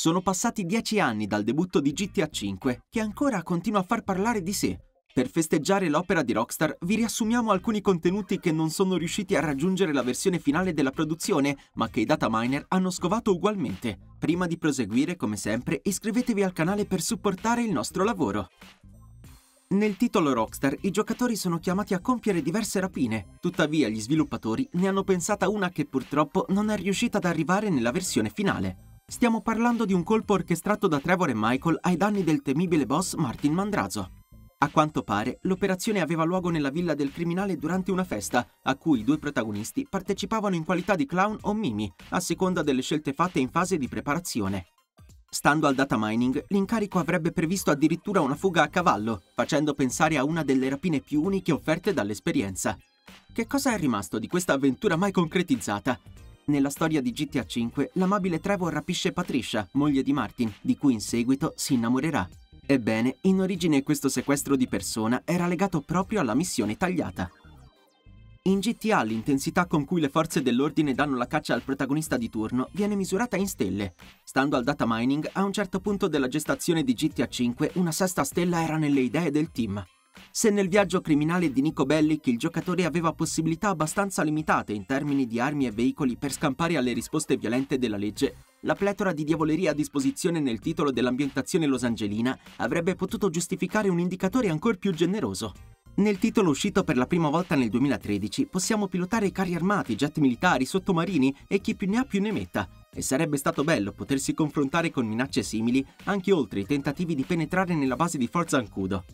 Sono passati dieci anni dal debutto di GTA V, che ancora continua a far parlare di sé. Per festeggiare l'opera di Rockstar vi riassumiamo alcuni contenuti che non sono riusciti a raggiungere la versione finale della produzione, ma che i data miner hanno scovato ugualmente. Prima di proseguire, come sempre, iscrivetevi al canale per supportare il nostro lavoro. Nel titolo Rockstar i giocatori sono chiamati a compiere diverse rapine, tuttavia gli sviluppatori ne hanno pensata una che purtroppo non è riuscita ad arrivare nella versione finale. Stiamo parlando di un colpo orchestrato da Trevor e Michael ai danni del temibile boss Martin Mandrazo. A quanto pare, l'operazione aveva luogo nella villa del criminale durante una festa, a cui i due protagonisti partecipavano in qualità di clown o mimi, a seconda delle scelte fatte in fase di preparazione. Stando al data mining, l'incarico avrebbe previsto addirittura una fuga a cavallo, facendo pensare a una delle rapine più uniche offerte dall'esperienza. Che cosa è rimasto di questa avventura mai concretizzata? Nella storia di GTA V, l'amabile Trevor rapisce Patricia, moglie di Martin, di cui in seguito si innamorerà. Ebbene, in origine questo sequestro di persona era legato proprio alla missione tagliata. In GTA l'intensità con cui le forze dell'ordine danno la caccia al protagonista di turno viene misurata in stelle. Stando al data mining, a un certo punto della gestazione di GTA V una sesta stella era nelle idee del team. Se nel viaggio criminale di Nico Bellic il giocatore aveva possibilità abbastanza limitate in termini di armi e veicoli per scampare alle risposte violente della legge, la pletora di diavoleria a disposizione nel titolo dell'ambientazione losangelina avrebbe potuto giustificare un indicatore ancora più generoso. Nel titolo uscito per la prima volta nel 2013 possiamo pilotare carri armati, jet militari, sottomarini e chi più ne ha più ne metta, e sarebbe stato bello potersi confrontare con minacce simili anche oltre i tentativi di penetrare nella base di Forza Ancudo.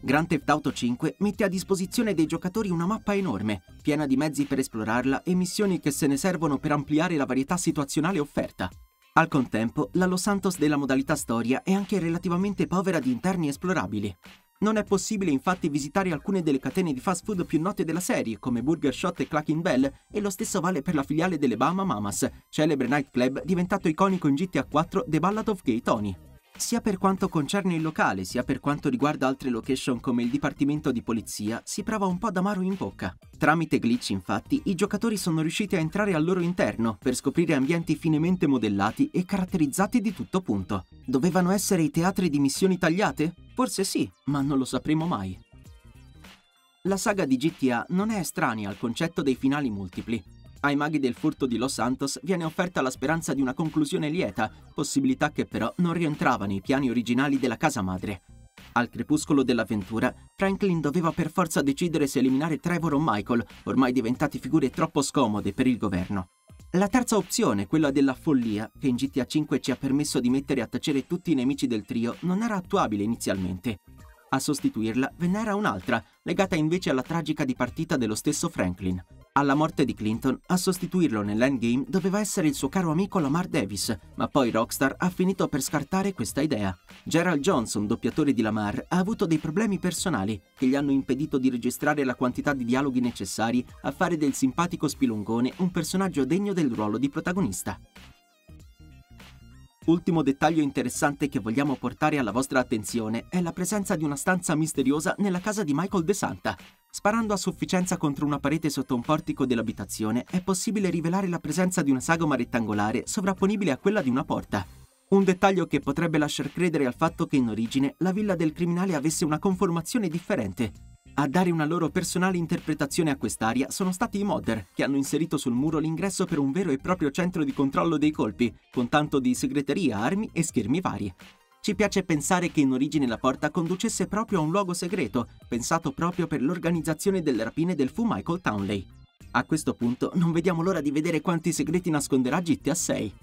Grand Theft Auto 5 mette a disposizione dei giocatori una mappa enorme, piena di mezzi per esplorarla e missioni che se ne servono per ampliare la varietà situazionale offerta. Al contempo, la Los Santos della modalità storia è anche relativamente povera di interni esplorabili. Non è possibile infatti visitare alcune delle catene di fast food più note della serie, come Burger Shot e Clacking Bell, e lo stesso vale per la filiale delle Bahama Mamas, celebre nightclub diventato iconico in GTA 4 The Ballad of Gay Tony. Sia per quanto concerne il locale, sia per quanto riguarda altre location come il Dipartimento di Polizia, si prova un po' d'amaro in bocca. Tramite glitch, infatti, i giocatori sono riusciti a entrare al loro interno per scoprire ambienti finemente modellati e caratterizzati di tutto punto. Dovevano essere i teatri di missioni tagliate? Forse sì, ma non lo sapremo mai. La saga di GTA non è estranea al concetto dei finali multipli. Ai maghi del furto di Los Santos viene offerta la speranza di una conclusione lieta, possibilità che però non rientrava nei piani originali della casa madre. Al crepuscolo dell'avventura, Franklin doveva per forza decidere se eliminare Trevor o Michael, ormai diventati figure troppo scomode per il governo. La terza opzione, quella della follia, che in GTA V ci ha permesso di mettere a tacere tutti i nemici del trio, non era attuabile inizialmente. A sostituirla ve n'era un'altra, legata invece alla tragica dipartita dello stesso Franklin. Alla morte di Clinton, a sostituirlo nell'endgame doveva essere il suo caro amico Lamar Davis, ma poi Rockstar ha finito per scartare questa idea. Gerald Johnson, doppiatore di Lamar, ha avuto dei problemi personali che gli hanno impedito di registrare la quantità di dialoghi necessari a fare del simpatico spilungone un personaggio degno del ruolo di protagonista. Ultimo dettaglio interessante che vogliamo portare alla vostra attenzione è la presenza di una stanza misteriosa nella casa di Michael De Santa. Sparando a sufficienza contro una parete sotto un portico dell'abitazione è possibile rivelare la presenza di una sagoma rettangolare sovrapponibile a quella di una porta. Un dettaglio che potrebbe lasciar credere al fatto che in origine la villa del criminale avesse una conformazione differente, a dare una loro personale interpretazione a quest'area sono stati i modder, che hanno inserito sul muro l'ingresso per un vero e proprio centro di controllo dei colpi, con tanto di segreteria, armi e schermi vari. Ci piace pensare che in origine la porta conducesse proprio a un luogo segreto, pensato proprio per l'organizzazione delle rapine del fu Michael Townley. A questo punto non vediamo l'ora di vedere quanti segreti nasconderà GTA 6.